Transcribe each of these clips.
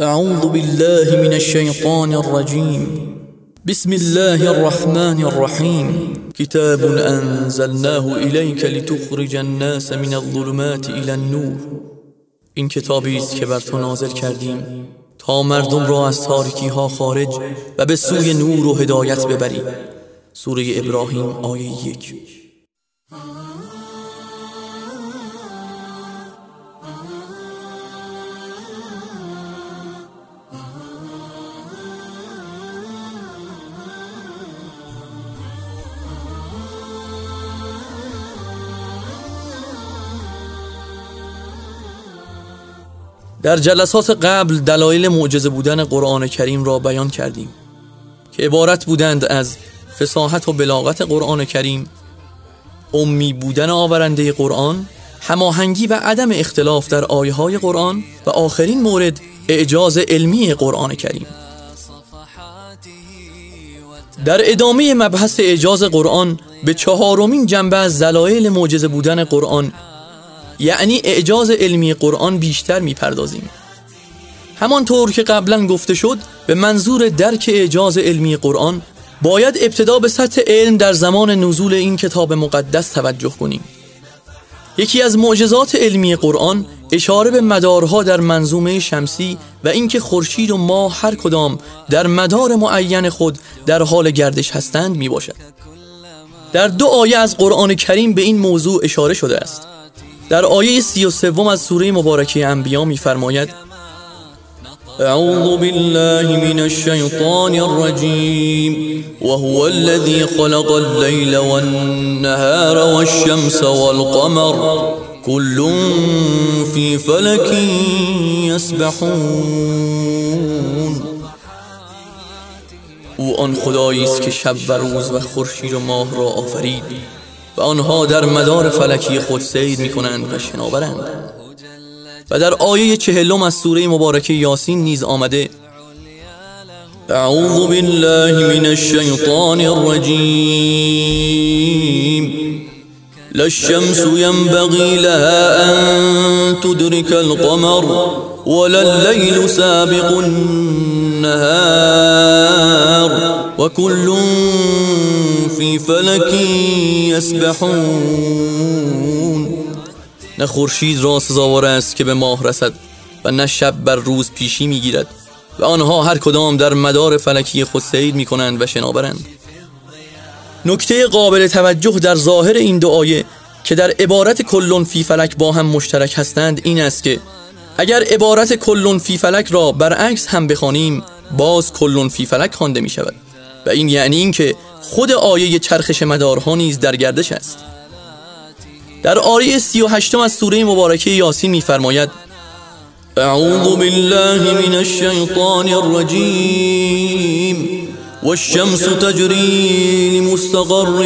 أعوذ بالله من الشيطان الرجيم. بسم الله الرحمن الرحيم. كتاب أنزلناه إليك لتخرج الناس من الظلمات إلى النور. این کتابی است که بر تو نازل کردیم تا مردم را از تاریکی ها خارج و به سوی نور و هدایت ببری. سوره ابراهیم آیه یک. در جلسات قبل دلایل معجزه بودن قرآن کریم را بیان کردیم که عبارت بودند از فساحت و بلاغت قرآن کریم امی بودن آورنده قرآن هماهنگی و عدم اختلاف در آیه های قرآن و آخرین مورد اعجاز علمی قرآن کریم. در ادامه مبحث اعجاز قرآن به چهارمین جنبه از دلایل معجزه بودن قرآن یعنی اعجاز علمی قرآن بیشتر می‌پردازیم. همانطور که قبلا گفته شد به منظور درک اعجاز علمی قرآن باید ابتدا به سطح علم در زمان نزول این کتاب مقدس توجه کنیم. یکی از معجزات علمی قرآن اشاره به مدارها در منظومه شمسی و اینکه خورشید و ماه هر کدام در مدار معین خود در حال گردش هستند می باشد. در دو آیه از قرآن کریم به این موضوع اشاره شده است. در آیه سی و سوم از سوره مبارکه انبیا میفرماید أعوذ بالله من الشيطان الرجيم وهو الذي خلق الليل والنهار والشمس والقمر كل في فلك يسبحون او آن خدایی است که شب و روز و خورشید و ماه را آفرید. و آنها در مدار فلکی خود سیر می کنند و شناورند. و در آیه چهلم از سوره مبارکه یاسین نیز آمده اعوذ بالله من الشیطان الرجیم. للشمس ينبغي لها أن تدرك القمر ولا الليل سابق النهار وكل في فلك يسبحون. نه خورشید را سزاوار است که به ماه رسد و نه شب بر روز پیشی می‌گیرد و آنها هر کدام در مدار فلکی خود سیر می کنند و شناورند. نکته قابل توجه در ظاهر این دو آیه که در عبارت کلون فی فلک با هم مشترک هستند این است که اگر عبارت کلون فی فلک را برعکس هم بخوانیم باز کلون فی فلک خوانده می شود. و این یعنی اینکه خود آیه چرخش مدارها نیز در گردش است. در آیه سی و هشتم از سوره مبارکه یاسین میفرماید اعوذ بالله من الشیطان الرجیم. والشمس تجري لمستقر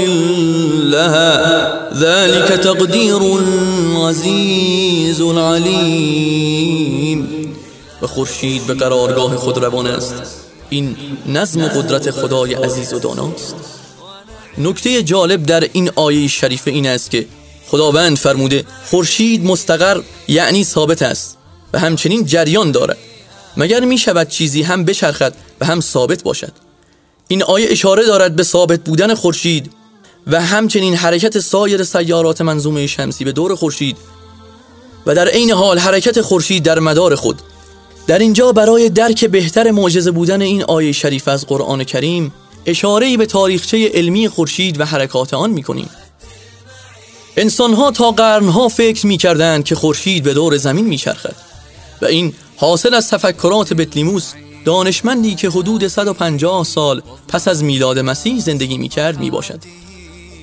لها. ذلك تقدير العزيز العليم و خورشید به قرارگاه خود روان است. این نظم و قدرت خدای عزیز و داناست. نکته جالب در این آیه شریفه این است که خداوند فرموده خورشید مستقر یعنی ثابت است و همچنین جریان دارد. مگر می شود چیزی هم بچرخد و هم ثابت باشد؟ این آیه اشاره دارد به ثابت بودن خورشید و همچنین حرکت سایر سیارات منظومه شمسی به دور خورشید و در عین حال حرکت خورشید در مدار خود. در اینجا برای درک بهتر معجزه بودن این آیه شریف از قرآن کریم اشاره به تاریخچه علمی خورشید و حرکات آن می‌کنیم. انسانها تا قرنها فکر می‌کردند که خورشید به دور زمین میچرخد و این حاصل از تفکرات بتلیموس دانشمندی که حدود 150 سال پس از میلاد مسیح زندگی می‌کرد می‌باشد.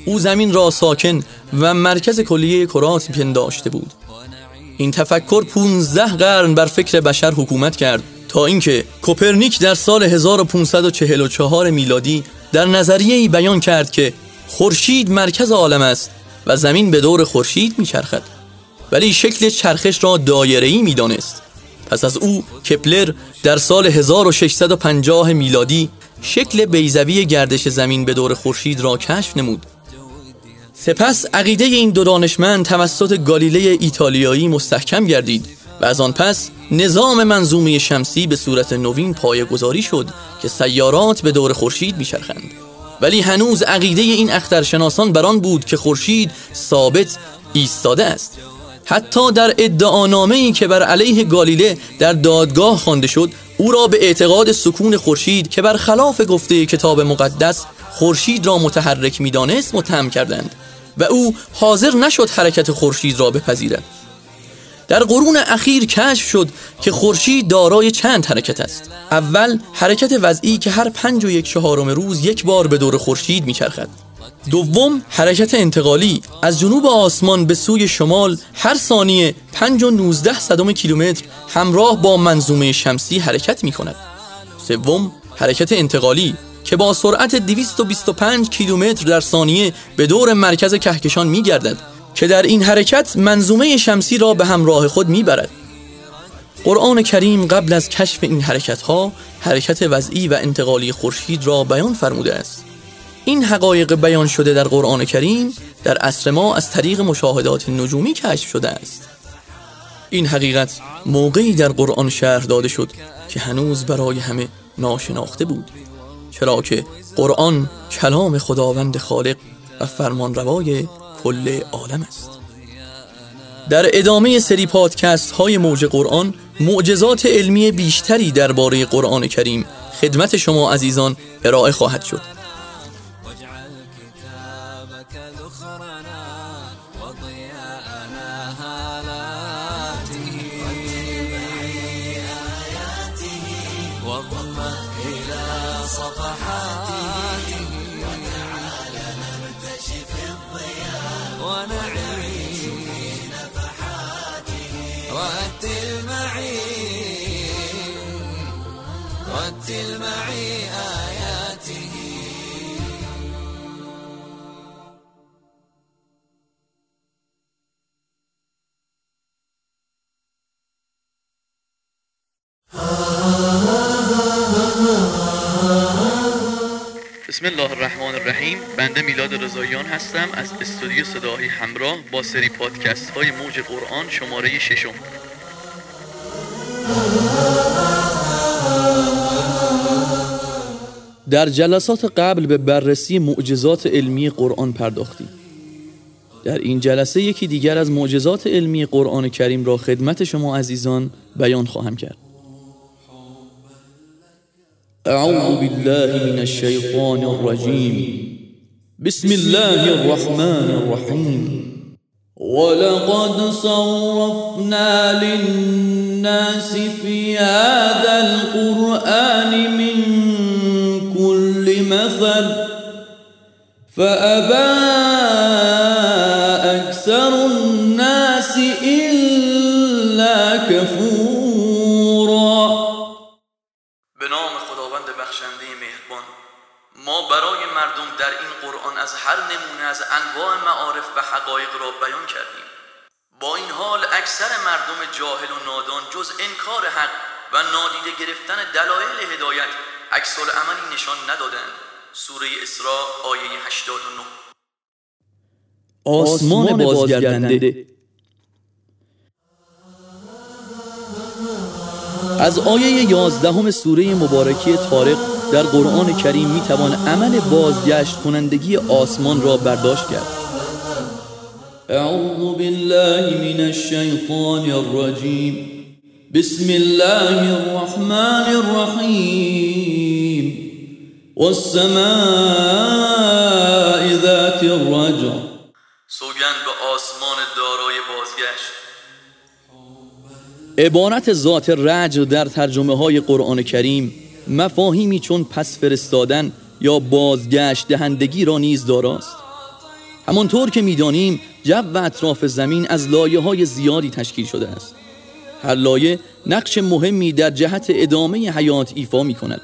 او زمین را ساکن و مرکز کلیه کرات پنداشته بود. این تفکر 15 قرن بر فکر بشر حکومت کرد تا اینکه کوپرنیک در سال 1544 میلادی در نظریه ای بیان کرد که خورشید مرکز عالم است و زمین به دور خورشید میچرخد. ولی شکل چرخش را دایره‌ای می‌دانست. پس از او کپلر در سال 1650 میلادی شکل بیزوی گردش زمین به دور خورشید را کشف نمود. سپس عقیده این دو دانشمند توسط گالیله ایتالیایی مستحکم گردید و از آن پس نظام منظومه شمسی به صورت نوین پایه گذاری شد که سیارات به دور خورشید میچرخند. ولی هنوز عقیده این اخترشناسان بران بود که خورشید ثابت ایستاده است. حتی در ادعانامه ای که بر علیه گالیله در دادگاه خوانده شد او را به اعتقاد سکون خورشید که بر خلاف گفته کتاب مقدس خورشید را متحرک می‌دانست متهم کردند و او حاضر نشد حرکت خورشید را بپذیرد. در قرون اخیر کشف شد که خورشید دارای چند حرکت است. اول حرکت وضعی که هر پنج و یک چهارم روز یک بار به دور خورشید میچرخد. دوم حرکت انتقالی از جنوب آسمان به سوی شمال هر ثانیه 5 و 19 صدم کیلومتر همراه با منظومه شمسی حرکت می کند. سوم حرکت انتقالی که با سرعت 225 کیلومتر در ثانیه به دور مرکز کهکشان می گردد که در این حرکت منظومه شمسی را به همراه خود می برد. قرآن کریم قبل از کشف این حرکت ها حرکت وضعی و انتقالی خورشید را بیان فرموده است. این حقایق بیان شده در قرآن کریم در عصر ما از طریق مشاهدات نجومی کشف شده است. این حقیقت موقعی در قرآن شهر داده شد که هنوز برای همه ناشناخته بود. چرا که قرآن کلام خداوند خالق و فرمانروای کل عالم است. در ادامه سری پادکست های موج قرآن معجزات علمی بیشتری درباره قرآن کریم خدمت شما عزیزان ارائه خواهد شد. بسم الله الرحمن الرحیم. بنده میلاد رضاییان هستم. از استودیو صداهای همراه با سری پادکست های موج قرآن شماره ششم. در جلسات قبل به بررسی معجزات علمی قرآن پرداختیم. در این جلسه یکی دیگر از معجزات علمی قرآن کریم را خدمت شما عزیزان بیان خواهم کرد. أعوذ بالله من الشیطان الرجیم بسم الله الرحمن الرحیم ولقد صرفنا للناس في هذا القرآن من كل مثل فأبى أكثر ما برای مردم در این قرآن از هر نمونه از انواع معارف و حقایق را بیان کردیم. با این حال اکثر مردم جاهل و نادان جز انکار حق و نادیده گرفتن دلایل هدایت عکس عملی نشان ندادند. سوره اسراء آیه 89 آسمان بازگردنده. از آیه یازدهم سوره مبارکی طارق در قرآن کریم می توان عمل بازگشت کنندگی آسمان را برداشت کرد. اعوذ بالله من الشیطان الرجیم. بسم الله الرحمن الرحیم. والسماء ذات الرجع. سوگند به آسمان دارای بازگشت. عبارت ذات رجع در ترجمه های قرآن کریم مفاهیمی چون پس فرستادن یا بازگشت دهندگی را نیز داراست. همانطور که می‌دانیم جو و اطراف زمین از لایه های زیادی تشکیل شده است. هر لایه نقش مهمی در جهت ادامه حیات ایفا می کند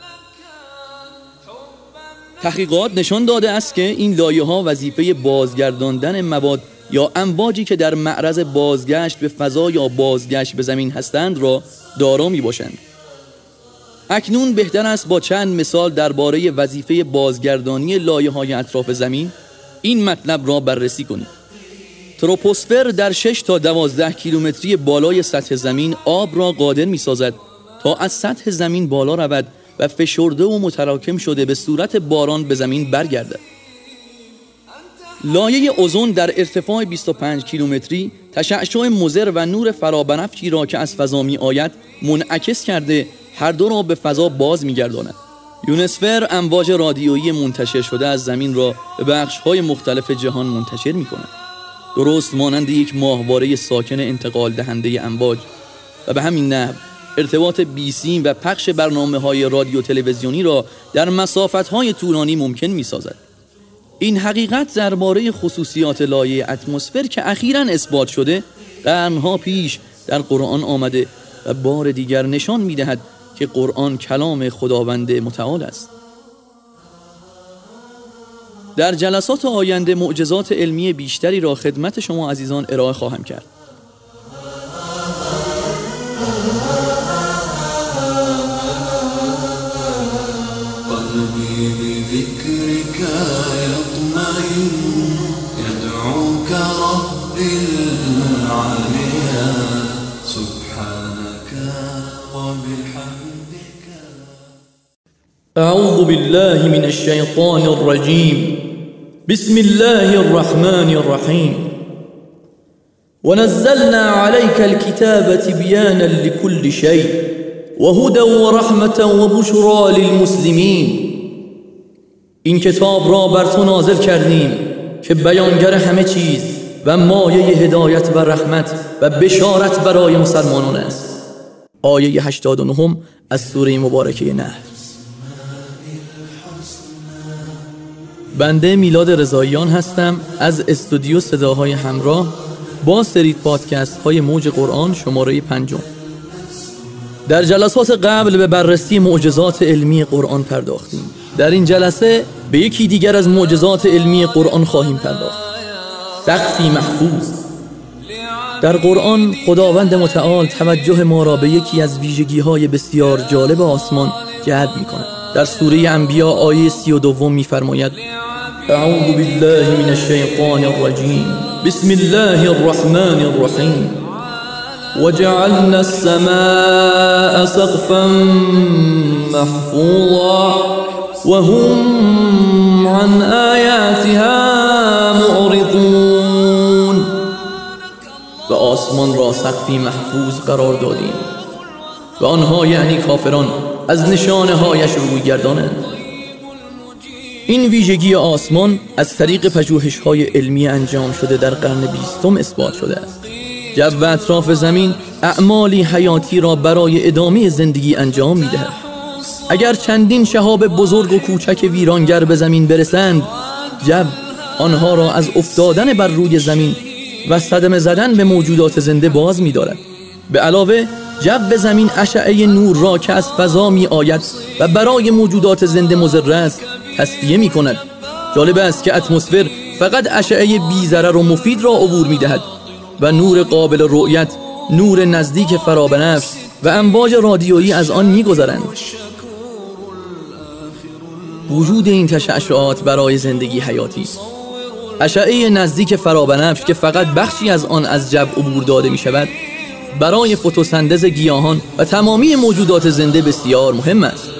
تحقیقات نشان داده است که این لایه ها وظیفه بازگرداندن مواد یا امواجی که در معرض بازگشت به فضا یا بازگشت به زمین هستند را دارا می باشند اکنون بهتر است با چند مثال درباره وظیفه بازگردانی لایه های اطراف زمین این مطلب را بررسی کنید تروپوسفر در 6 تا 12 کیلومتری بالای سطح زمین آب را قادر می سازد تا از سطح زمین بالا رود و فشرده و متراکم شده به صورت باران به زمین برگردد. لایه اوزون در ارتفاع 25 کیلومتری تشعشع مزر و نور فرابنفشی را که از فضا می آید منعکس کرده هر دو را به فضا باز می گرداند. یونسفر امواج رادیویی منتشر شده از زمین را به بخش های مختلف جهان منتشر می کند. درست مانند یک ماهواره ساکن انتقال دهنده امواج و به همین نحو ارتباط بیسیم و پخش برنامه های رادیو تلویزیونی را در مسافت های طولانی ممکن می سازد. این حقیقت درباره خصوصیات لایه اتمسفر که اخیرا اثبات شده قرنها پیش در قرآن آمده و بار دیگر نشان می دهد که قرآن کلام خداوند متعال است. در جلسات آینده معجزات علمی بیشتری را خدمت شما عزیزان ارائه خواهم کرد. أعوذ بالله من الشيطان الرجيم. بسم الله الرحمن الرحيم. ونزلنا عليك الكتاب تبيانا لكل شيء وهدى ورحمة وبشرى للمسلمين. این کتاب را بر تو نازل کردیم که بیانگر همه چیز و مایه هدایت و رحمت و بشارت برای مسلمانان است. آیه 89 از سوره مبارکه نحل. بنده میلاد رضاییان هستم از استودیو صداهای همراه با سری پادکست های موج قرآن شماره پنجم. در جلسات قبل به بررسی معجزات علمی قرآن پرداختیم. در این جلسه به یکی دیگر از معجزات علمی قرآن خواهیم پرداخت. سقفی محفوظ. در قرآن خداوند متعال توجه ما را به یکی از ویژگی های بسیار جالب آسمان جلب می کند در سوره انبیا آیه سی و دوم می فرماید أعوذ بالله من الشيطان الرجيم. بسم الله الرحمن الرحيم. وجعلنا السماء سقفا محفوظا وهم عن آياتها معرضون. و آسمان را سقفی محفوظ قرار دادیم. و آنها یعنی کافران از نشانه هایش روی گردانند. این ویژگی آسمان از طریق پژوهش های علمی انجام شده در قرن بیستم اثبات شده است جو اطراف زمین اعمالی حیاتی را برای ادامه زندگی انجام می دهد. اگر چندین شهاب بزرگ و کوچک ویرانگر به زمین برسند جو آنها را از افتادن بر روی زمین و صدمه زدن به موجودات زنده باز می دارد. به علاوه جو زمین اشعه نور را که از فضا می آید و برای موجودات زنده مضر است تصفیه می کند جالب است که اتمسفر فقط اشعه بی و مفید را عبور می دهد و نور قابل رؤیت نور نزدیک فرابنفش و امواج رادیویی از آن می گذرند. وجود این تشعشعات برای زندگی حیاتی است. اشعه نزدیک فرابنفش که فقط بخشی از آن از جب عبور داده می شود برای فتوسندز گیاهان و تمامی موجودات زنده بسیار مهم است.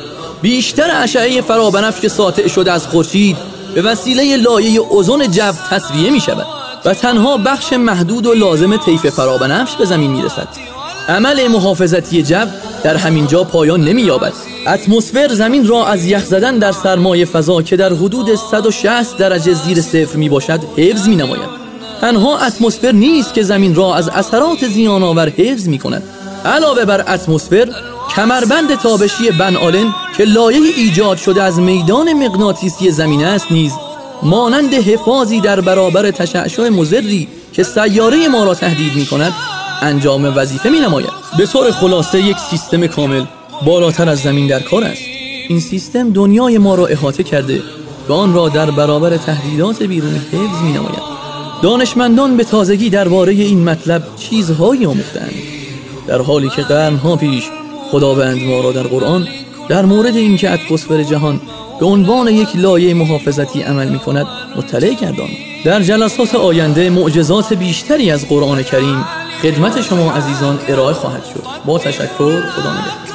بیشتر اشعه فرابنفش ساطع شده از خورشید به وسیله لایه اوزون جو تصویه می شود و تنها بخش محدود و لازم طیف فرابنفش به زمین می رسد عمل محافظتی جو در همین جا پایان نمی یابد اتمسفر زمین را از یخ زدن در سرمایه فضا که در حدود 160 درجه زیر صفر می باشد حفظ می نماید تنها اتمسفر نیست که زمین را از اثرات زیان آور حفظ می کند علاوه بر اتمسفر کمربند تابشی بن آلن که لایه ایجاد شده از میدان مغناطیسی زمین است نیز مانند حفاظی در برابر تشعشع مزری که سیاره ما را تهدید می کند انجام وظیفه می نماید به طور خلاصه یک سیستم کامل بالاتر از زمین در کار است. این سیستم دنیای ما را احاطه کرده و آن را در برابر تهدیدات بیرونی حفظ می نماید دانشمندان به تازگی درباره این مطلب چیزهایی آموختند در حالی که قرنها پیش خداوند ما را در قرآن در مورد اینکه اتمسفر جهان به عنوان یک لایه محافظتی عمل می کند مطلع گردان در جلسات آینده معجزات بیشتری از قرآن کریم خدمت شما عزیزان ارائه خواهد شد. با تشکر خدا نگهدار.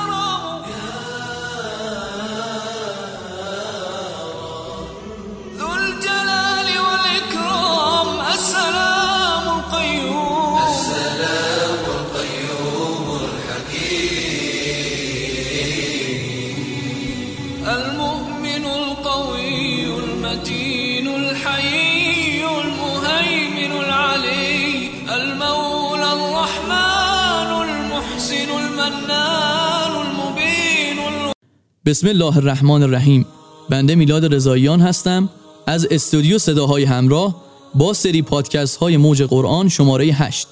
بسم الله الرحمن الرحیم. بنده میلاد رضاییان هستم. از استودیو صداهای همراه با سری پادکست های موج قرآن شماره 8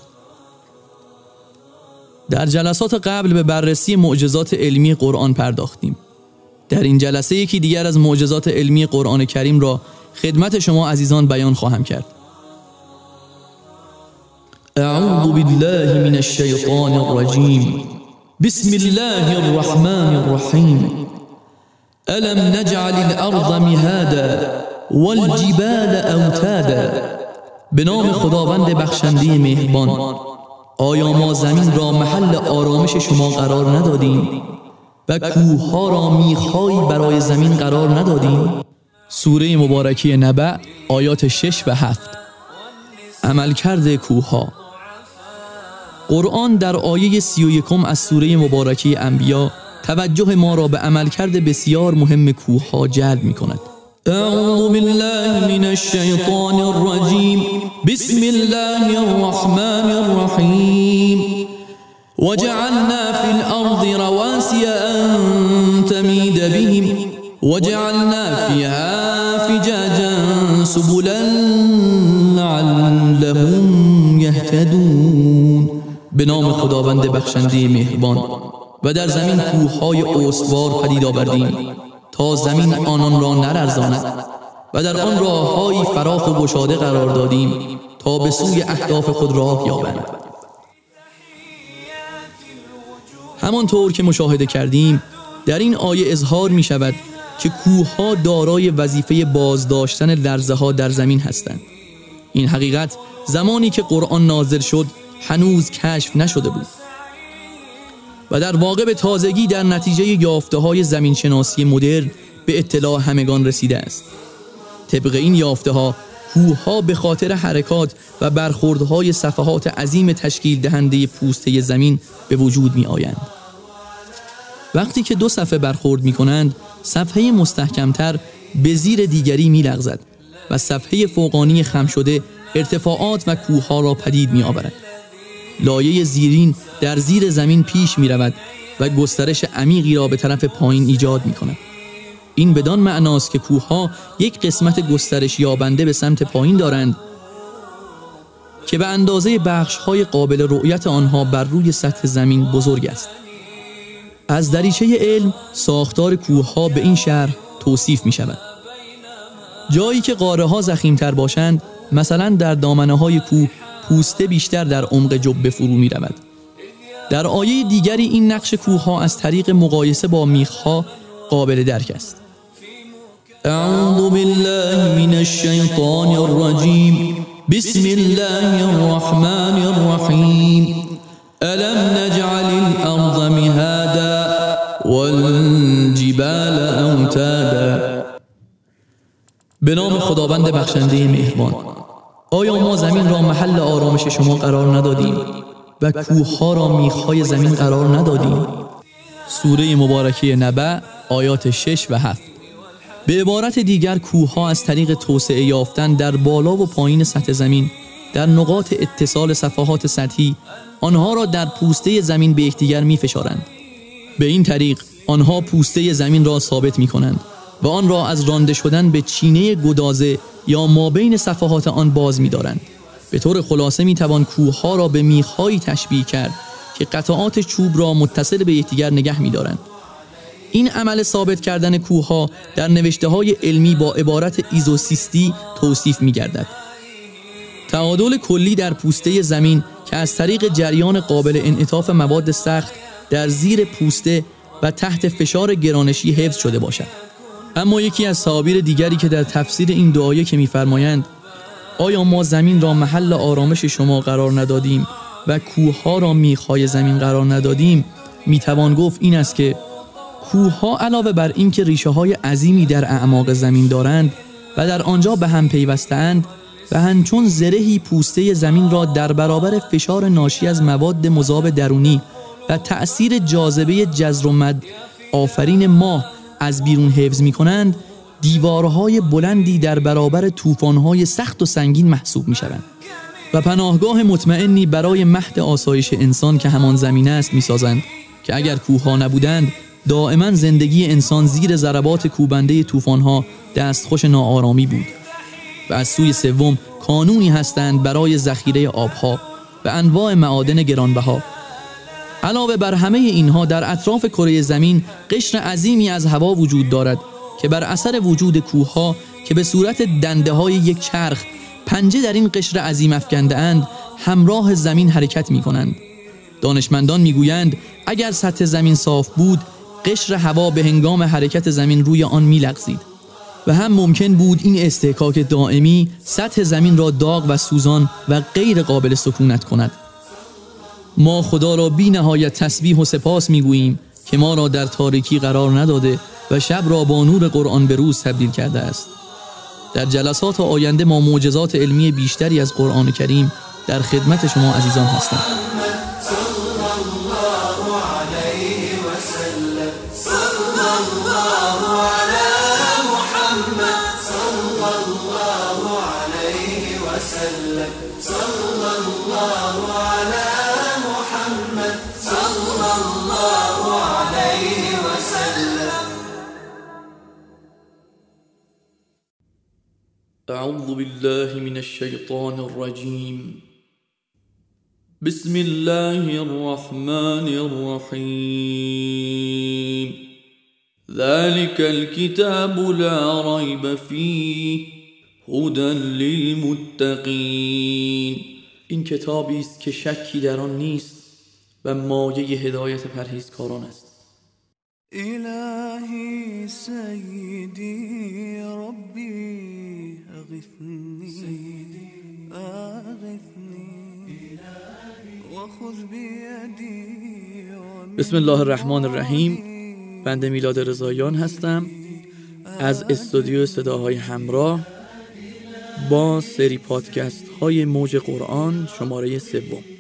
در جلسات قبل به بررسی معجزات علمی قرآن پرداختیم. در این جلسه یکی دیگر از معجزات علمی قرآن کریم را خدمت شما عزیزان بیان خواهم کرد. اعوذ بالله من الشیطان الرجیم. بسم الله الرحمن الرحیم. ألم نجعل الأرض مهادا والجبال اوتادا به نام خداوند بخشنده مهربان آیا ما زمین را محل آرامش شما قرار ندادیم؟ و کوه ها را میخهایی برای زمین قرار ندادیم؟ سوره مبارکی نبع آیات 6 و 7 عملکرد کوه ها قرآن در آیه سی و یکم از سوره مبارکی انبیا توجه ما را به عملکرد بسیار مهم کوه ها جلب می کند اعوذ بالله من الشیطان الرجیم. بسم الله الرحمن الرحیم. وجعلنا في الأرض رواسي أن تميد بهم. وجعلنا فيها فجاجا سبلا لعلهم يهتدون به نام خداوند بخشنده مهربان. و در زمین کوههای استوار پدید آوردیم تا زمین آنان را نرزاند و در آن راههایی فراخ و گشاده قرار دادیم تا به سوی اهداف خود راه یابند. همانطور که مشاهده کردیم در این آیه اظهار می شود که کوه ها دارای وظیفه بازداشتن لرزه ها در زمین هستند. این حقیقت زمانی که قرآن نازل شد هنوز کشف نشده بود. و در واقع به تازگی در نتیجه یافته های زمین شناسی مدرن به اطلاع همگان رسیده است طبق این یافته ها به خاطر حرکات و برخوردهای صفحات عظیم تشکیل دهنده پوسته زمین به وجود می آیند. وقتی که دو صفحه برخورد می کنند صفحه مستحکمتر به زیر دیگری می لغزد و صفحه فوقانی خم شده ارتفاعات و کوه ها را پدید می آورد. لایه زیرین در زیر زمین پیش می رود و گسترش عمیقی را به طرف پایین ایجاد می کند. این بدان معناست که کوه ها یک قسمت گسترش یابنده به سمت پایین دارند که به اندازه بخش های قابل رؤیت آنها بر روی سطح زمین بزرگ است. از دریچه علم ساختار کوه ها به این شهر توصیف می شود. جایی که قاره ها زخیمتر باشند مثلا در دامنه های کوه پوسته بیشتر در عمق جبه فرو می رود. در آیه دیگری این نقش کوه ها از طریق مقایسه با میخ ها قابل درک است. اعوذ بالله من الشیطان الرجیم بسم الله الرحمن الرحیم الم نجعل الارض مهادا والجبال اوتادا به نام خداوند بخشنده مهربان آیا ما زمین را محل آرامش شما قرار ندادیم و کوه ها را میخهای زمین قرار ندادیم سوره مبارکه نبع آیات 6 و 7 به عبارت دیگر کوه ها از طریق توسعه یافتن در بالا و پایین سطح زمین در نقاط اتصال صفحات سطحی آنها را در پوسته زمین به یکدیگر می فشارند. به این طریق آنها پوسته زمین را ثابت می کنند و آن را از رانده شدن به چینه گدازه یا ما بین صفحات آن باز می دارند. به طور خلاصه می توان کوه ها را به میخهایی تشبیه کرد که قطعات چوب را متصل به یکدیگر نگه می دارند. این عمل ثابت کردن کوه ها در نوشته های علمی با عبارت ایزوسیستی توصیف می گردد. تعادل کلی در پوسته زمین که از طریق جریان قابل انعطاف مواد سخت در زیر پوسته و تحت فشار گرانشی حفظ شده باشد. اما یکی از تعابیر دیگری که در تفسیر این دعایه که میفرمایند آیا ما زمین را محل آرامش شما قرار ندادیم و کوه را میخای زمین قرار ندادیم؟ می‌توان گفت این است که کوه علاوه بر اینکه ریشه های عظیمی در اعماق زمین دارند و در آنجا به هم پیوستند و همچون زرهی پوسته زمین را در برابر فشار ناشی از مواد مذاب درونی و تأثیر جاذبه جزر و مد آفرین ماه از بیرون حفظ می کنند دیوارهای بلندی در برابر طوفان‌های سخت و سنگین محسوب می شوند و پناهگاه مطمئنی برای مهد آسایش انسان که همان زمین است می سازند که اگر کوه نبودند دائما زندگی انسان زیر ضربات کوبنده طوفان‌ها دستخوش ناآرامی بود. و از سوی سوم کانونی هستند برای ذخیره آبها و انواع معادن گرانبها. علاوه بر همه اینها در اطراف کره زمین قشر عظیمی از هوا وجود دارد که بر اثر وجود کوهها که به صورت دنده های یک چرخ پنجه در این قشر عظیم افکنده اند همراه زمین حرکت می کنند. دانشمندان می‌گویند اگر سطح زمین صاف بود قشر هوا به هنگام حرکت زمین روی آن میلغزید و هم ممکن بود این استحکاک دائمی سطح زمین را داغ و سوزان و غیر قابل سکونت کند ما خدا را بی نهایت تسبیح و سپاس می‌گوییم که ما را در تاریکی قرار نداده و شب را با نور قرآن به روز تبدیل کرده است. در جلسات آینده ما معجزات علمی بیشتری از قرآن کریم در خدمت شما عزیزان هستم. الشيطان الرجيم. بسم الله الرحمن الرحيم. ذلك الكتاب لا ريب فيه هدى للمتقين. این کتابی است که شکی در آن نیست و مایه هدایت پرهیزکاران است. الهی سیدی ربی. بسم الله الرحمن الرحیم. بنده میلاد رضایان هستم. از استودیو صداهای همراه با سری پادکست های موج قرآن شماره سوم.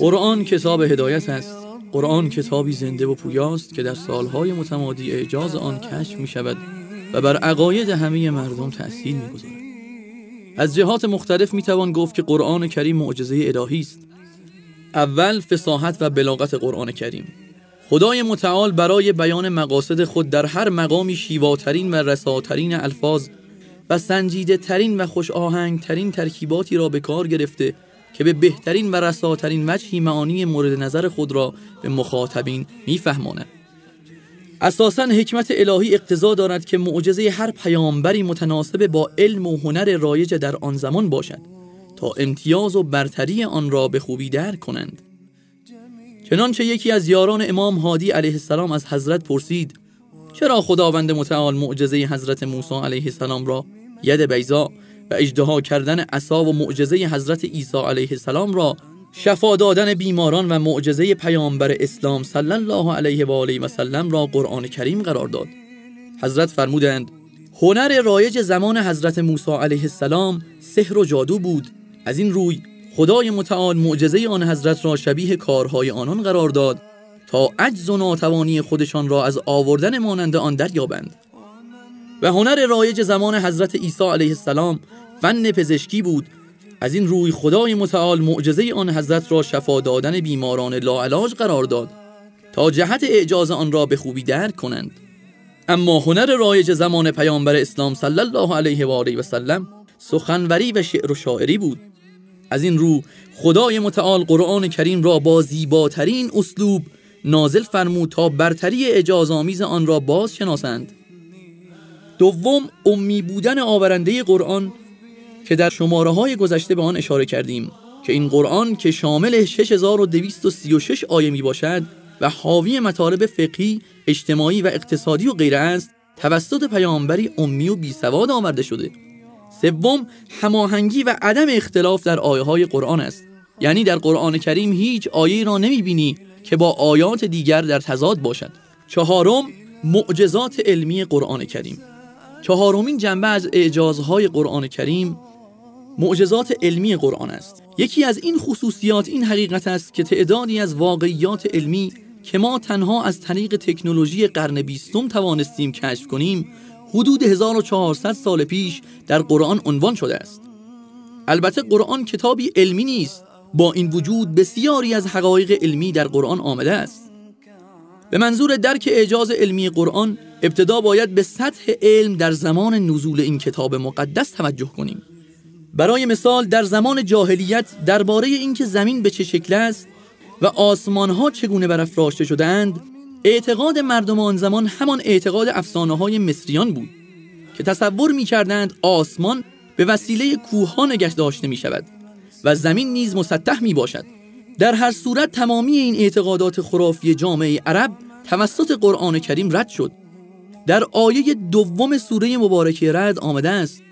قرآن کتاب هدایت است. قرآن کتابی زنده و پویاست که در سالهای متمادی اعجاز آن کشف می شود و بر عقاید همه مردم تأثیر می گذارد. از جهات مختلف می توان گفت که قرآن کریم معجزه الهی است. اول فساحت و بلاغت قرآن کریم. خدای متعال برای بیان مقاصد خود در هر مقامی شیواترین و رساترین الفاظ و سنجیده ترین و خوش آهنگ ترین ترکیباتی را به کار گرفته که به بهترین و رساترین وجهی معانی مورد نظر خود را به مخاطبین میفهماند. اساسا حکمت الهی اقتضا دارد که معجزه هر پیامبری متناسب با علم و هنر رایج در آن زمان باشد تا امتیاز و برتری آن را به خوبی درک کنند. چنانچه یکی از یاران امام هادی علیه السلام از حضرت پرسید چرا خداوند متعال معجزه حضرت موسی علیه السلام را ید بیزا و اجدها کردن عصا و معجزه حضرت عیسی علیه السلام را شفا دادن بیماران و معجزه پیامبر اسلام صلی الله علیه و آله و سلم را قرآن کریم قرار داد. حضرت فرمودند هنر رایج زمان حضرت موسی علیه السلام سحر و جادو بود. از این روی خدای متعال معجزه آن حضرت را شبیه کارهای آنان قرار داد تا عجز و ناتوانی خودشان را از آوردن مانند آن دریابند. و هنر رایج زمان حضرت عیسی علیه السلام فن پزشکی بود. از این روی خدای متعال معجزه آن حضرت را شفا دادن بیماران لاعلاج قرار داد تا جهت اعجاز آن را به خوبی درک کنند. اما هنر رایج زمان پیامبر اسلام صلی الله علیه و آله و سلم سخنوری و شعر و شاعری بود. از این رو خدای متعال قرآن کریم را با زیباترین اسلوب نازل فرمود تا برتری اعجاز آمیز آن را باز شناسند. دوم امی بودن آورنده قرآن که در شماره های گذشته به آن اشاره کردیم که این قرآن که شامل 6236 آیه می باشد و حاوی مطالب فقهی، اجتماعی و اقتصادی و غیره است توسط پیامبری امی و بی سواد آورده شده. سوم هماهنگی و عدم اختلاف در آیه های قرآن است. یعنی در قرآن کریم هیچ آیه را نمی بینی که با آیات دیگر در تضاد باشد. چهارم معجزات علمی قرآن کریم. چهارمین جنبه از اعجازهای قرآن کریم معجزات علمی قرآن است. یکی از این خصوصیات این حقیقت است که تعدادی از واقعیات علمی که ما تنها از طریق تکنولوژی قرن بیستم توانستیم کشف کنیم حدود 1400 سال پیش در قرآن عنوان شده است. البته قرآن کتابی علمی نیست با این وجود بسیاری از حقایق علمی در قرآن آمده است. به منظور درک اعجاز علمی قرآن ابتدا باید به سطح علم در زمان نزول این کتاب مقدس توجه کنیم. برای مثال در زمان جاهلیت درباره اینکه زمین به چه شکل است و آسمان ها چگونه برافراشته شدهاند اعتقاد مردم آن زمان همان اعتقاد افسانه های مصریان بود که تصور می کردند آسمان به وسیله کوه ها نگه داشته می شود و زمین نیز مسطح می باشد در هر صورت تمامی این اعتقادات خرافی جامعه عرب توسط قرآن کریم رد شد. در آیه دوم سوره مبارکه رد آمده است.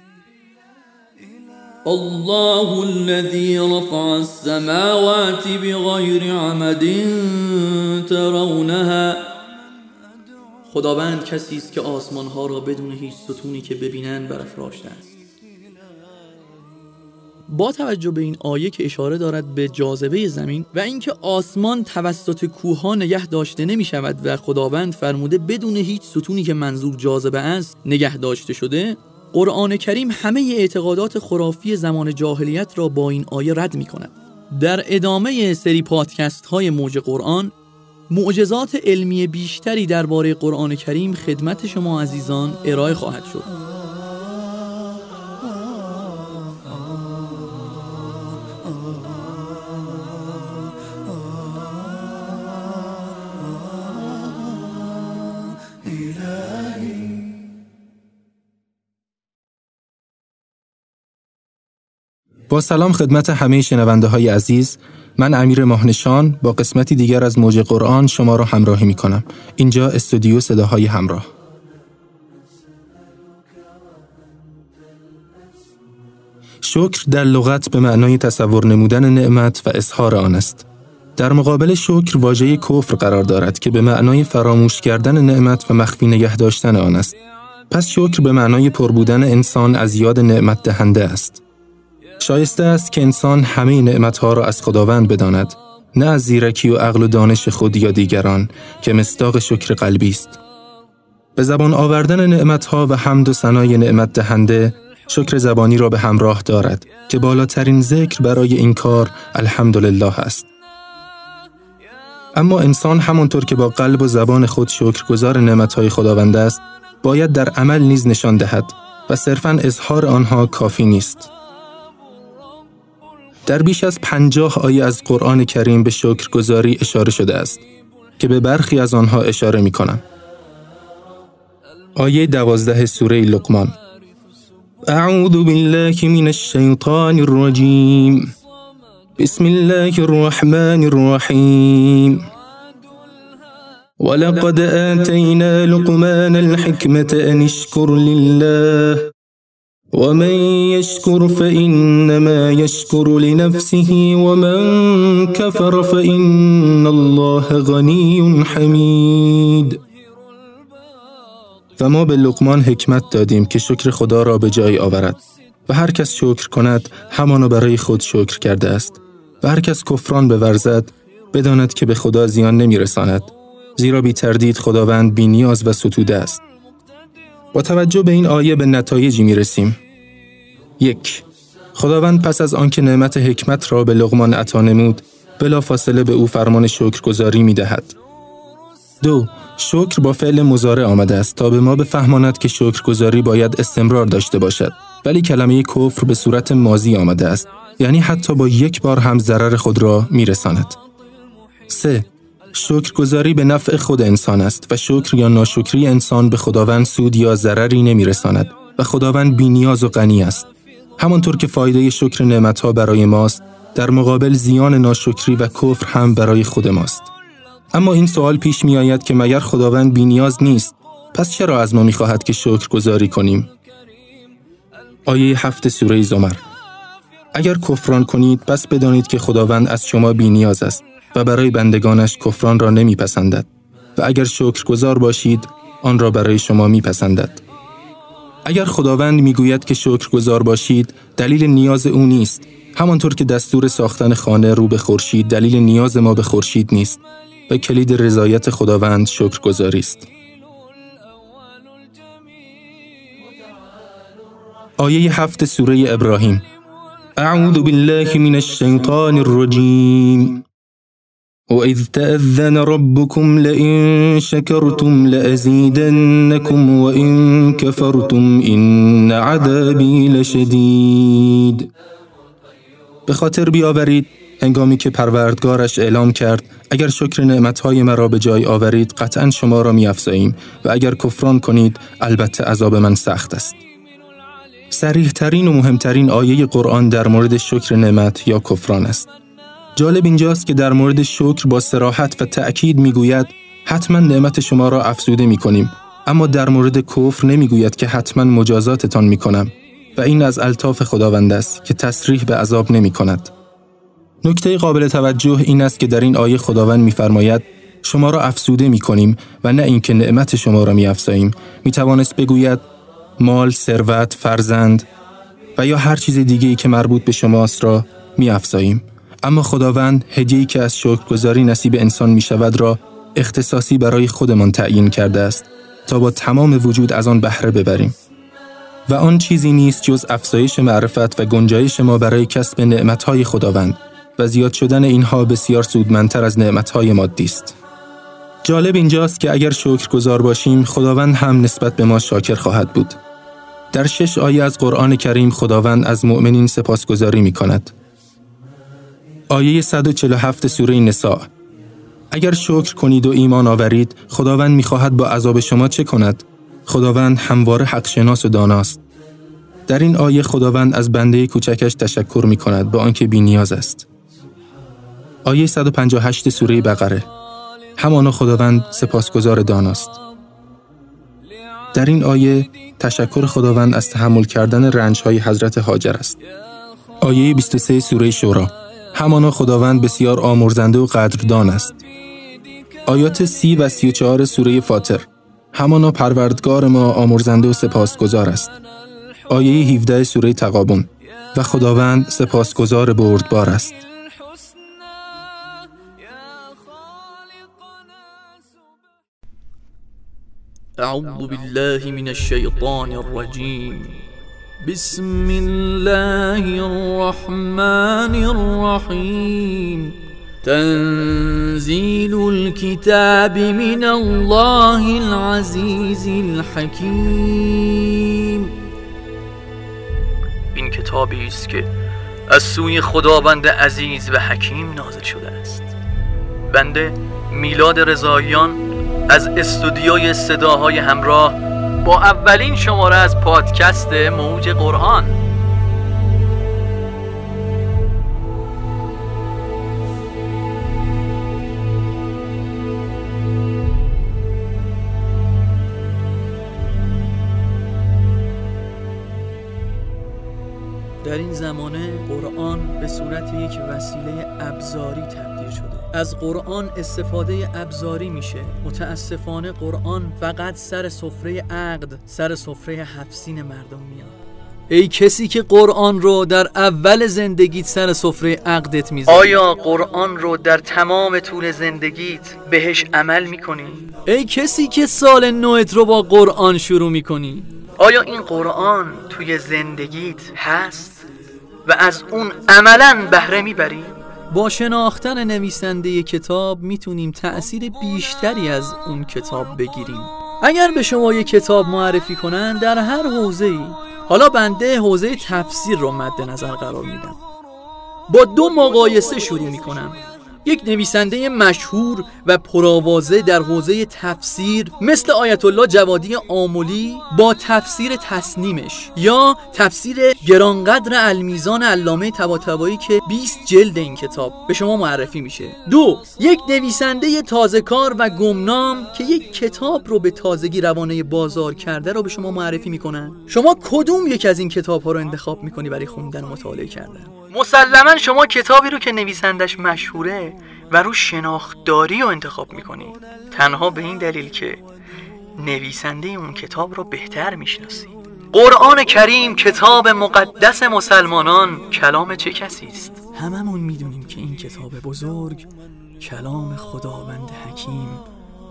الله الذي رفع السماوات بغير عمد ترونها. خداوند کسی است که آسمان ها را بدون هیچ ستونی که ببینند برافراشته است. با توجه به این آیه که اشاره دارد به جاذبه زمین و اینکه آسمان توسط کوه ها نگه داشته نمی شود و خداوند فرموده بدون هیچ ستونی که منظور جاذبه است نگه داشته شده قرآن کریم همه اعتقادات خرافی زمان جاهلیت را با این آیه رد می کند در ادامه سری پادکست های موج قرآن معجزات علمی بیشتری درباره قرآن کریم خدمت شما عزیزان ارائه خواهد شد. سلام خدمت همه شنونده های عزیز من امیر ماهنشان با قسمتی دیگر از موج قرآن شما را همراهی می کنم اینجا استودیو صداهای همراه. شکر در لغت به معنای تصور نمودن نعمت و اظهار آن است. در مقابل شکر واژه کفر قرار دارد که به معنای فراموش کردن نعمت و مخفی نگه داشتن آن است. پس شکر به معنای پر بودن انسان از یاد نعمت دهنده است. شایسته است که انسان همه نعمتها را از خداوند بداند نه از زیرکی و عقل و دانش خود یا دیگران که مستاق شکر قلبی است. به زبان آوردن نعمتها و حمد و ثنای نعمت دهنده شکر زبانی را به همراه دارد که بالاترین ذکر برای این کار الحمدلله است. اما انسان همانطور که با قلب و زبان خود شکرگزار نعمتهای خداوند است باید در عمل نیز نشان دهد و صرفا اظهار آنها کافی نیست. در بیش از پنجاه آیه از قرآن کریم به شکرگزاری اشاره شده است که به برخی از آنها اشاره می کنم. آیه دوازده سوره لقمان. اعوذ بالله من الشیطان الرجیم. بسم الله الرحمن الرحیم. ولقد آتينا لقمان الحكمة أن لله. ومن يشكر فإنما يشكر لنفسه ومن كفر فإن الله غني حمید و ما به لقمان حکمت دادیم که شکر خدا را به جای آورد و هر کس شکر کند همانو برای خود شکر کرده است. و هر کس کفران بورزد بداند که به خدا زیان نمیرساند. زیرا بی تردید خداوند بی نیاز و ستوده است. با توجه به این آیه به نتایجی می رسیم. یک خداوند پس از آنکه نعمت حکمت را به لغمان عطا نمود بلا فاصله به او فرمان شکرگزاری می دهد. دو شکر با فعل مزاره آمده است تا به ما بفهماند که شکرگزاری باید استمرار داشته باشد ولی کلمه کفر به صورت مازی آمده است یعنی حتی با یک بار هم ضرر خود را میرساند. سه شکرگزاری به نفع خود انسان است و شکر یا ناشکری انسان به خداوند سود یا ضرری نمیرساند و خداوند بینیاز و غنی است. همانطور که فایده شکر نعمتها برای ماست، در مقابل زیان ناشکری و کفر هم برای خود ماست. اما این سوال پیش می آید که مگر خداوند بینیاز نیست پس چرا از ما می خواهد که شکر گذاری کنیم؟ آیه هفت سوره زمر اگر کفران کنید پس بدانید که خداوند از شما بینیاز است و برای بندگانش کفران را نمیپسندد. و اگر شکرگزار باشید آن را برای شما میپسندد. اگر خداوند می‌گوید که شکرگزار باشید دلیل نیاز او نیست. همانطور که دستور ساختن خانه رو به خورشید دلیل نیاز ما به خورشید نیست. و کلید رضایت خداوند شکرگزاری است. آیه هفت سوره ابراهیم. اعوذ بالله من الشیطان الرجیم. وإذ تأذن ربكم لئن شكرتم لأزيدنكم وإن كفرتم إن عذابی لشدید به خاطر بیاورید هنگامی که پروردگارش اعلام کرد اگر شکر نعمتهای مرا به جای آورید قطعا شما را میافزاییم و اگر کفران کنید البته عذاب من سخت است. سریح ترین و مهمترین آیه قرآن در مورد شکر نعمت یا کفران است. جالب اینجاست که در مورد شکر با سراحت و تأکید می‌گوید حتما نعمت شما را افزوده می کنیم اما در مورد کفر نمی‌گوید که حتما مجازاتتان می کنم و این از الطاف خداوند است که تصریح به عذاب نمی کند. نکته قابل توجه این است که در این آیه خداوند میفرماید شما را افسوده می کنیم و نه اینکه نعمت شما را می افزاییم. می توانست بگوید مال، ثروت، فرزند و یا هر چیز دیگه ای که مربوط به شماست را می افزاییم. اما خداوند هدیه‌ای که از شکرگزاری نصیب انسان می شود را اختصاصی برای خودمان تعیین کرده است تا با تمام وجود از آن بهره ببریم. و آن چیزی نیست جز افزایش معرفت و گنجایش ما برای کسب نعمتهای خداوند و زیاد شدن اینها بسیار سودمندتر از نعمتهای مادی است. جالب اینجاست که اگر شکرگزار باشیم خداوند هم نسبت به ما شاکر خواهد بود. در شش آیه از قرآن کریم خداوند از مؤمنین سپاسگزاری می کند. آیه 147 سوره نساء. اگر شکر کنید و ایمان آورید خداوند می‌خواهد با عذاب شما چه کند؟ خداوند همواره حق شناس و داناست. در این آیه خداوند از بنده کوچکش تشکر می کند به آنکه بی نیاز است. آیه 158 سوره بقره. همانا خداوند سپاسگزار داناست. در این آیه تشکر خداوند از تحمل کردن رنج های حضرت هاجر است. آیه 23 سوره شورا. همانا خداوند بسیار آمرزنده و قدردان است. آیات سی و سی و چهار سوره فاطر. همانا پروردگار ما آمرزنده و سپاسگزار است. آیه 17 سوره تقابون و خداوند سپاسگزار بردبار است. اعوذ بالله من الشیطان الرجیم. بسم الله الرحمن الرحیم تنزيل الكتاب من الله العزيز الحكيم این کتابی است که از سوی خداوند عزیز و حکیم نازل شده است. بنده میلاد رضاییان از استودیوی صداهای همراه با اولین شماره از پادکست موج قرآن. در این زمانه قرآن به صورت یک وسیله ابزاری از قرآن استفاده ابزاری میشه متاسفانه قرآن فقط سر سفره عقد سر سفره حفسین مردم میاد ای کسی که قرآن رو در اول زندگیت سر سفره عقدت می‌ذاری آیا قرآن رو در تمام طول زندگیت بهش عمل می‌کنی؟ ای کسی که سال نوت رو با قرآن شروع می‌کنی آیا این قرآن توی زندگیت هست؟ و از اون عملا بهره می‌بری؟ با شناختن نویسنده کتاب می‌تونیم تأثیر بیشتری از اون کتاب بگیریم. اگر به شما یک کتاب معرفی کنن در هر حوزه ای حالا بنده حوزه تفسیر رو مد نظر قرار میدم. با دو مقایسه شروع می‌کنم. یک نویسنده مشهور و پرآوازه در حوزه تفسیر مثل آیت الله جوادی آمولی با تفسیر تصنیمش یا تفسیر گرانقدر المیزان علامه طباطبایی که 20 جلد این کتاب به شما معرفی میشه. دو یک نویسنده تازه کار و گمنام که یک کتاب رو به تازگی روانه بازار کرده رو به شما معرفی می‌کنن. شما کدوم یک از این کتاب ها رو انتخاب می‌کنی برای خوندن و مطالعه کردن؟ مسلما شما کتابی رو که نویسندش مشهوره و رو شناختداری رو انتخاب می‌کنی. تنها به این دلیل که نویسنده اون کتاب رو بهتر می‌شناسی. قرآن کریم کتاب مقدس مسلمانان کلام چه کسی است؟ هممون می‌دونیم که این کتاب بزرگ کلام خداوند حکیم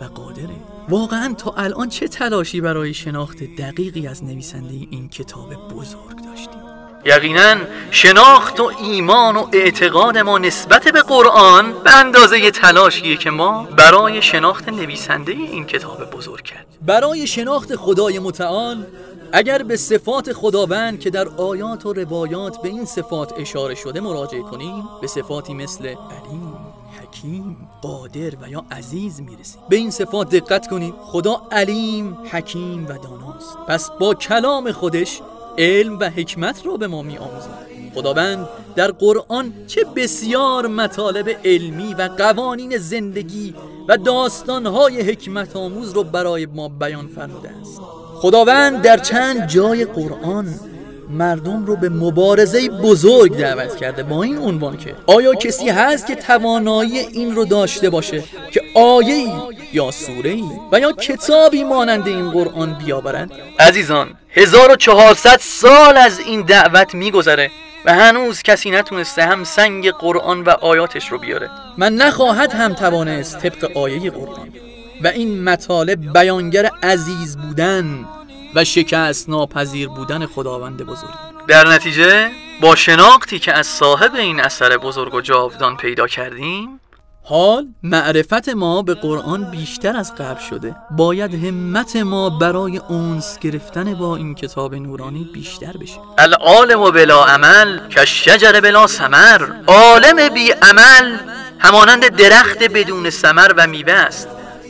و قادره. واقعا تا الان چه تلاشی برای شناخت دقیقی از نویسنده این کتاب بزرگ داشتیم؟ یقینا شناخت و ایمان و اعتقاد ما نسبت به قرآن به اندازه تلاشیه که ما برای شناخت نویسنده این کتاب بزرگ کرد برای شناخت خدای متعال اگر به صفات خداوند که در آیات و روایات به این صفات اشاره شده مراجعه کنیم به صفاتی مثل علیم حکیم قادر و یا عزیز می‌رسیم. به این صفات دقت کنید خدا علیم حکیم و داناست. پس با کلام خودش علم و حکمت رو به ما می آموزد خداوند در قرآن چه بسیار مطالب علمی و قوانین زندگی و داستانهای حکمت آموز رو برای ما بیان فرموده است. خداوند در چند جای قرآن مردم رو به مبارزه بزرگ دعوت کرده با این عنوان که آیا کسی هست که توانایی این رو داشته باشه که آیه یا سوره و یا کتابی مانند این قرآن بیاورند عزیزان 1400 سال از این دعوت میگذره و هنوز کسی نتونسته هم سنگ قرآن و آیاتش رو بیاره. من نخواهد هم توانست طبق آیه قرآن و این مطالب بیانگر عزیز بودن و شکست ناپذیر بودن خداوند بزرگ. در نتیجه با شناختی که از صاحب این اثر بزرگ و جاودان پیدا کردیم حال معرفت ما به قرآن بیشتر از قبل شده. باید همت ما برای اونس گرفتن با این کتاب نورانی بیشتر بشه. العالم بلا عمل که شجر بلا سمر عالم بی عمل همانند درخت بدون سمر و میوه است.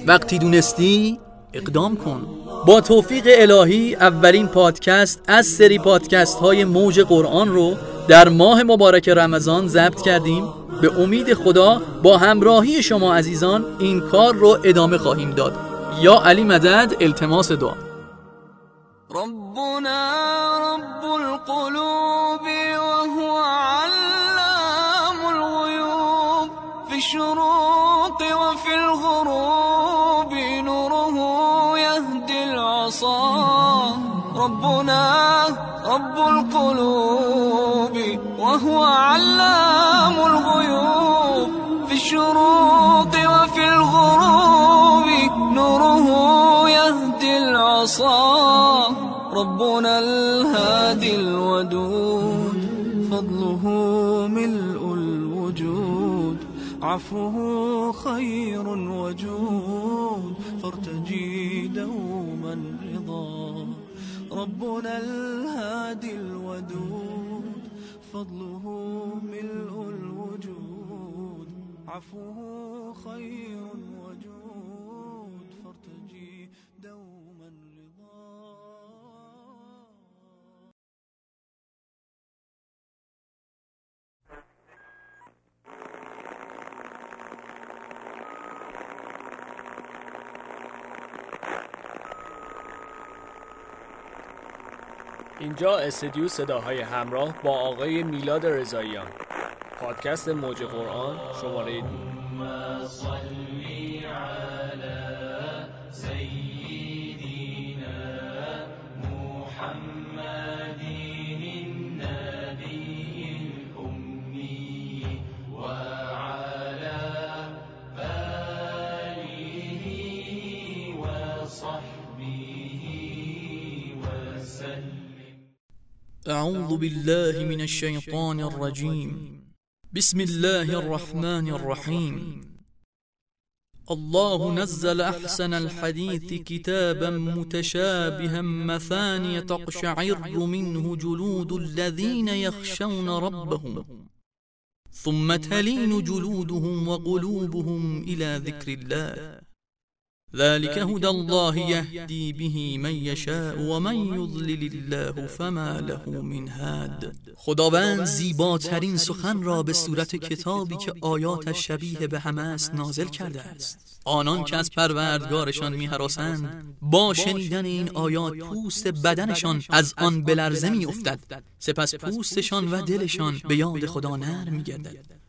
وقتی دونستی اقدام کن. با توفیق الهی اولین پادکست از سری پادکست های موج قرآن رو در ماه مبارک رمضان ضبط کردیم. به امید خدا با همراهی شما عزیزان این کار رو ادامه خواهیم داد. یا علی مدد التماس دعا. ربنا رب القلوب وهو علام الغيوب في الشروق وفي الغروب. العصا ربنا رب القلوب وهو علام الغيوب. في الشروق وفي الغروب نوره يهدي العصا ربنا الهادي الودود فضله ملء الوجود. عفوه خير وجود فارتجي دوما ربنا الهادي الودود فضله ملء الوجود عفوه خير اینجا استدیو صداهای همراه با آقای میلاد رضاییان. پادکست موج قرآن شماره دو. بالله من الشيطان الرجيم. بسم الله الرحمن الرحيم. الله نزل أحسن الحديث كتابا متشابها مثانية تقشعر منه جلود الذين يخشون ربهم. ثم تلين جلودهم وقلوبهم إلى ذكر الله. ذلك هدى الله يهدي به من یشاء و من یضلل الله فما له من هاد. خداوند زیباترین سخن را به صورت کتابی که آیاتش شبیه به همه است نازل کرده است. آنان که از پروردگارشان میهراسند با شنیدن این آیات پوست بدنشان از آن بلرزه میافتد. سپس پوستشان و دلشان به یاد خدا نرم میگردد.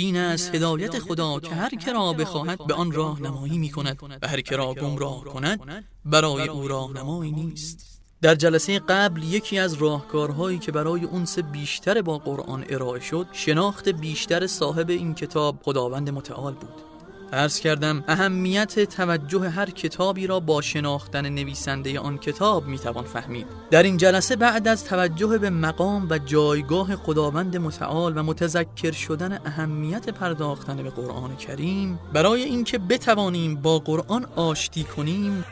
این است هدایت خدا که هر که را بخواهد به آن راه نمایی می کند و هر که را گمراه کند برای او راهنمایی نیست. در جلسه قبل یکی از راهکارهایی که برای اونس بیشتر با قرآن ارائه شد شناخت بیشتر صاحب این کتاب خداوند متعال بود. عرض کردم اهمیت توجه هر کتابی را با شناختن نویسنده آن کتاب می‌توان فهمید. در این جلسه بعد از توجه به مقام و جایگاه خداوند متعال و متذکر شدن اهمیت پرداختن به قرآن کریم برای اینکه بتوانیم با قرآن آشتی کنیم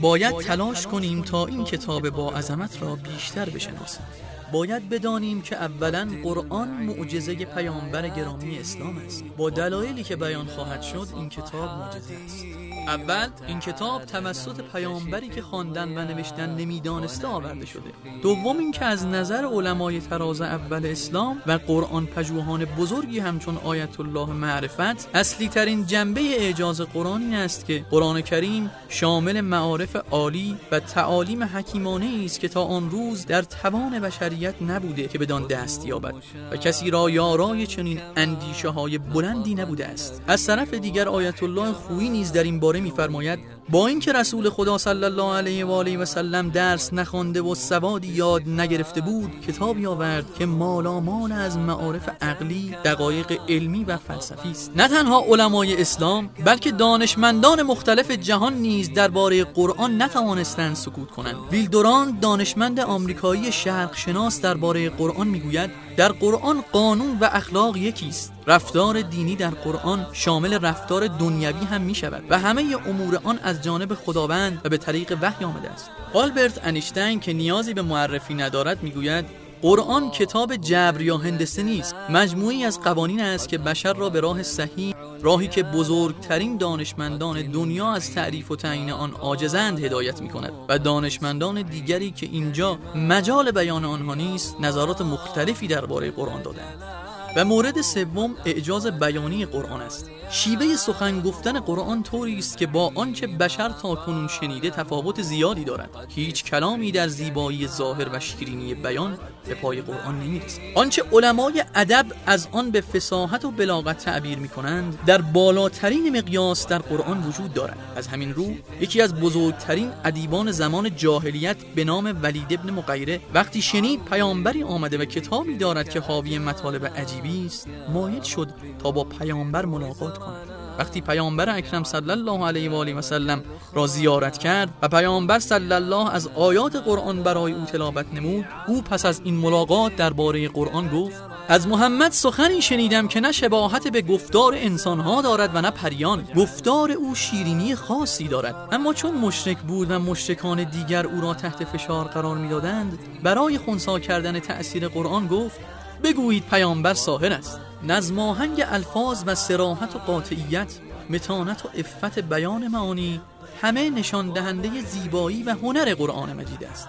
باید تلاش کنیم تا این کتاب با عظمت را بیشتر بشناسیم. باید بدانیم که اولا قرآن معجزه پیامبر گرامی اسلام است. با دلایلی که بیان خواهد شد این کتاب معجزه است. اول این کتاب توسط پیامبری که خواندن و نوشتن نمی‌دانسته آورده شده. دوم اینکه از نظر علمای تراز اول اسلام و قرآن پژوهان بزرگی همچون آیت الله معرفت اصلی ترین جنبه اعجاز قرآن این است که قرآن کریم شامل معارف عالی و تعالیم حکیمانه است که تا آن روز در توان بشریت نبوده که بدان دست یابد و کسی را یارای چنین اندیشه های بلندی نبوده است. از طرف دیگر آیت الله خویی نیز در این باره میفرماید با اینکه رسول خدا صلی الله علیه و آله و سلم درس نخوانده و سوادی یاد نگرفته بود کتابی آورد که مالامال از معارف عقلی دقایق علمی و فلسفی است. نه تنها علمای اسلام بلکه دانشمندان مختلف جهان نیز درباره قرآن نتوانستند سکوت کنند. ویلدوران دانشمند آمریکایی شرق شناس درباره قرآن می‌گوید در قرآن قانون و اخلاق یکی است. رفتار دینی در قرآن شامل رفتار دنیوی هم می شود و همه امور آن از جانب خداوند و به طریق وحی آمده است. آلبرت انیشتین که نیازی به معرفی ندارد می‌گوید قرآن کتاب جبر یا هندسه نیست مجموعی از قوانین است که بشر را به راه صحیح راهی که بزرگترین دانشمندان دنیا از تعریف و تعیین آن عاجزند هدایت می کند و دانشمندان دیگری که اینجا مجال بیان آنها نیست نظرات مختلفی درباره قرآن دادند و مورد سوم اعجاز بیانی قرآن است. شیوه سخن گفتن قرآن طوری است که با آنچه بشر تا کنون شنیده تفاوت زیادی دارد. هیچ کلامی در زیبایی ظاهر و شیرینی بیان به پای قرآن نمی‌رسد. آنچه علمای ادب از آن به فساحت و بلاغت تعبیر می کنند در بالاترین مقیاس در قرآن وجود دارد. از همین رو یکی از بزرگترین ادیبان زمان جاهلیت به نام ولید ابن مغیره وقتی شنید پیامبری آمده و کتابی دارد که حاوی مطالب عجیبی است مایل شد تا با پیامبر ملاقات کند. وقتی پیامبر اکرم صلی الله علیه و آله و سلم را زیارت کرد و پیامبر صلی الله از آیات قرآن برای او تلاوت نمود او پس از این ملاقات درباره قرآن گفت از محمد سخنی شنیدم که نه شباهت به گفتار انسانها دارد و نه پریان. گفتار او شیرینی خاصی دارد. اما چون مشرک بود و مشرکان دیگر او را تحت فشار قرار می‌دادند برای خونسا کردن تأثیر قرآن گفت بگویید پیامبر ساهر است. نظم آهنگ الفاظ و سراحت و قاطعیت متانت و افت بیان معانی همه نشان دهنده زیبایی و هنر قرآن مجید است.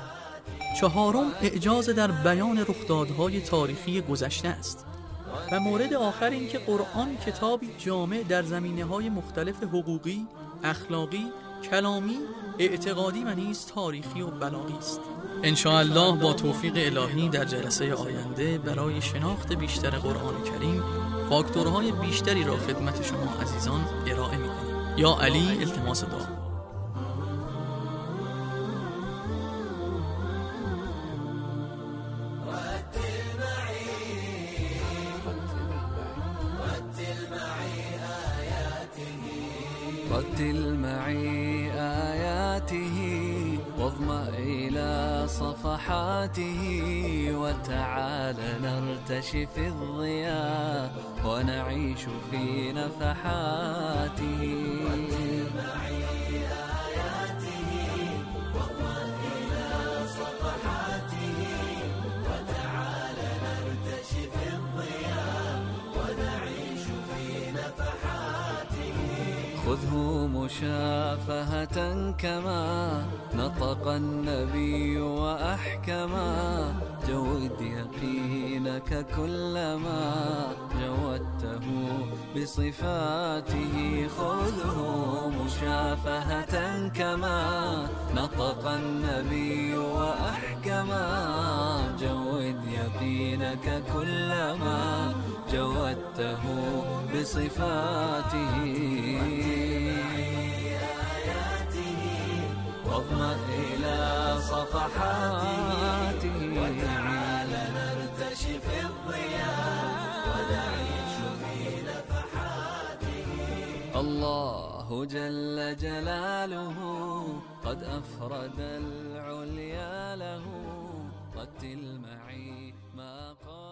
چهارم اعجاز در بیان رخدادهای تاریخی گذشته است. و مورد آخر این که قرآن کتابی جامع در زمینه های مختلف حقوقی، اخلاقی، کلامی، اعتقادی و نیز تاریخی و بلاغی است. الله با توفیق الهی در جلسه آینده برای شناخت بیشتر قرآن کریم فاکتورهای بیشتری را خدمت شما عزیزان ارائه می یا علی التماس دعا. معي آياته واضمأ إلى صفحاته وتعال نرتشي في الضياء ونعيش في نفحاته. مشافهة كما نطق النبي وأحكما جود يقينك كلما جودته بصفاته. خذه مشافهة كما نطق النبي وأحكما جود يقينك كلما جودته بصفاته. واضمأ إلى صفحاته وتعال نرتشي في الضياء ونعيش في نفحاته. الله جل جلاله قد أفرد العليا له. رتل معي ما قال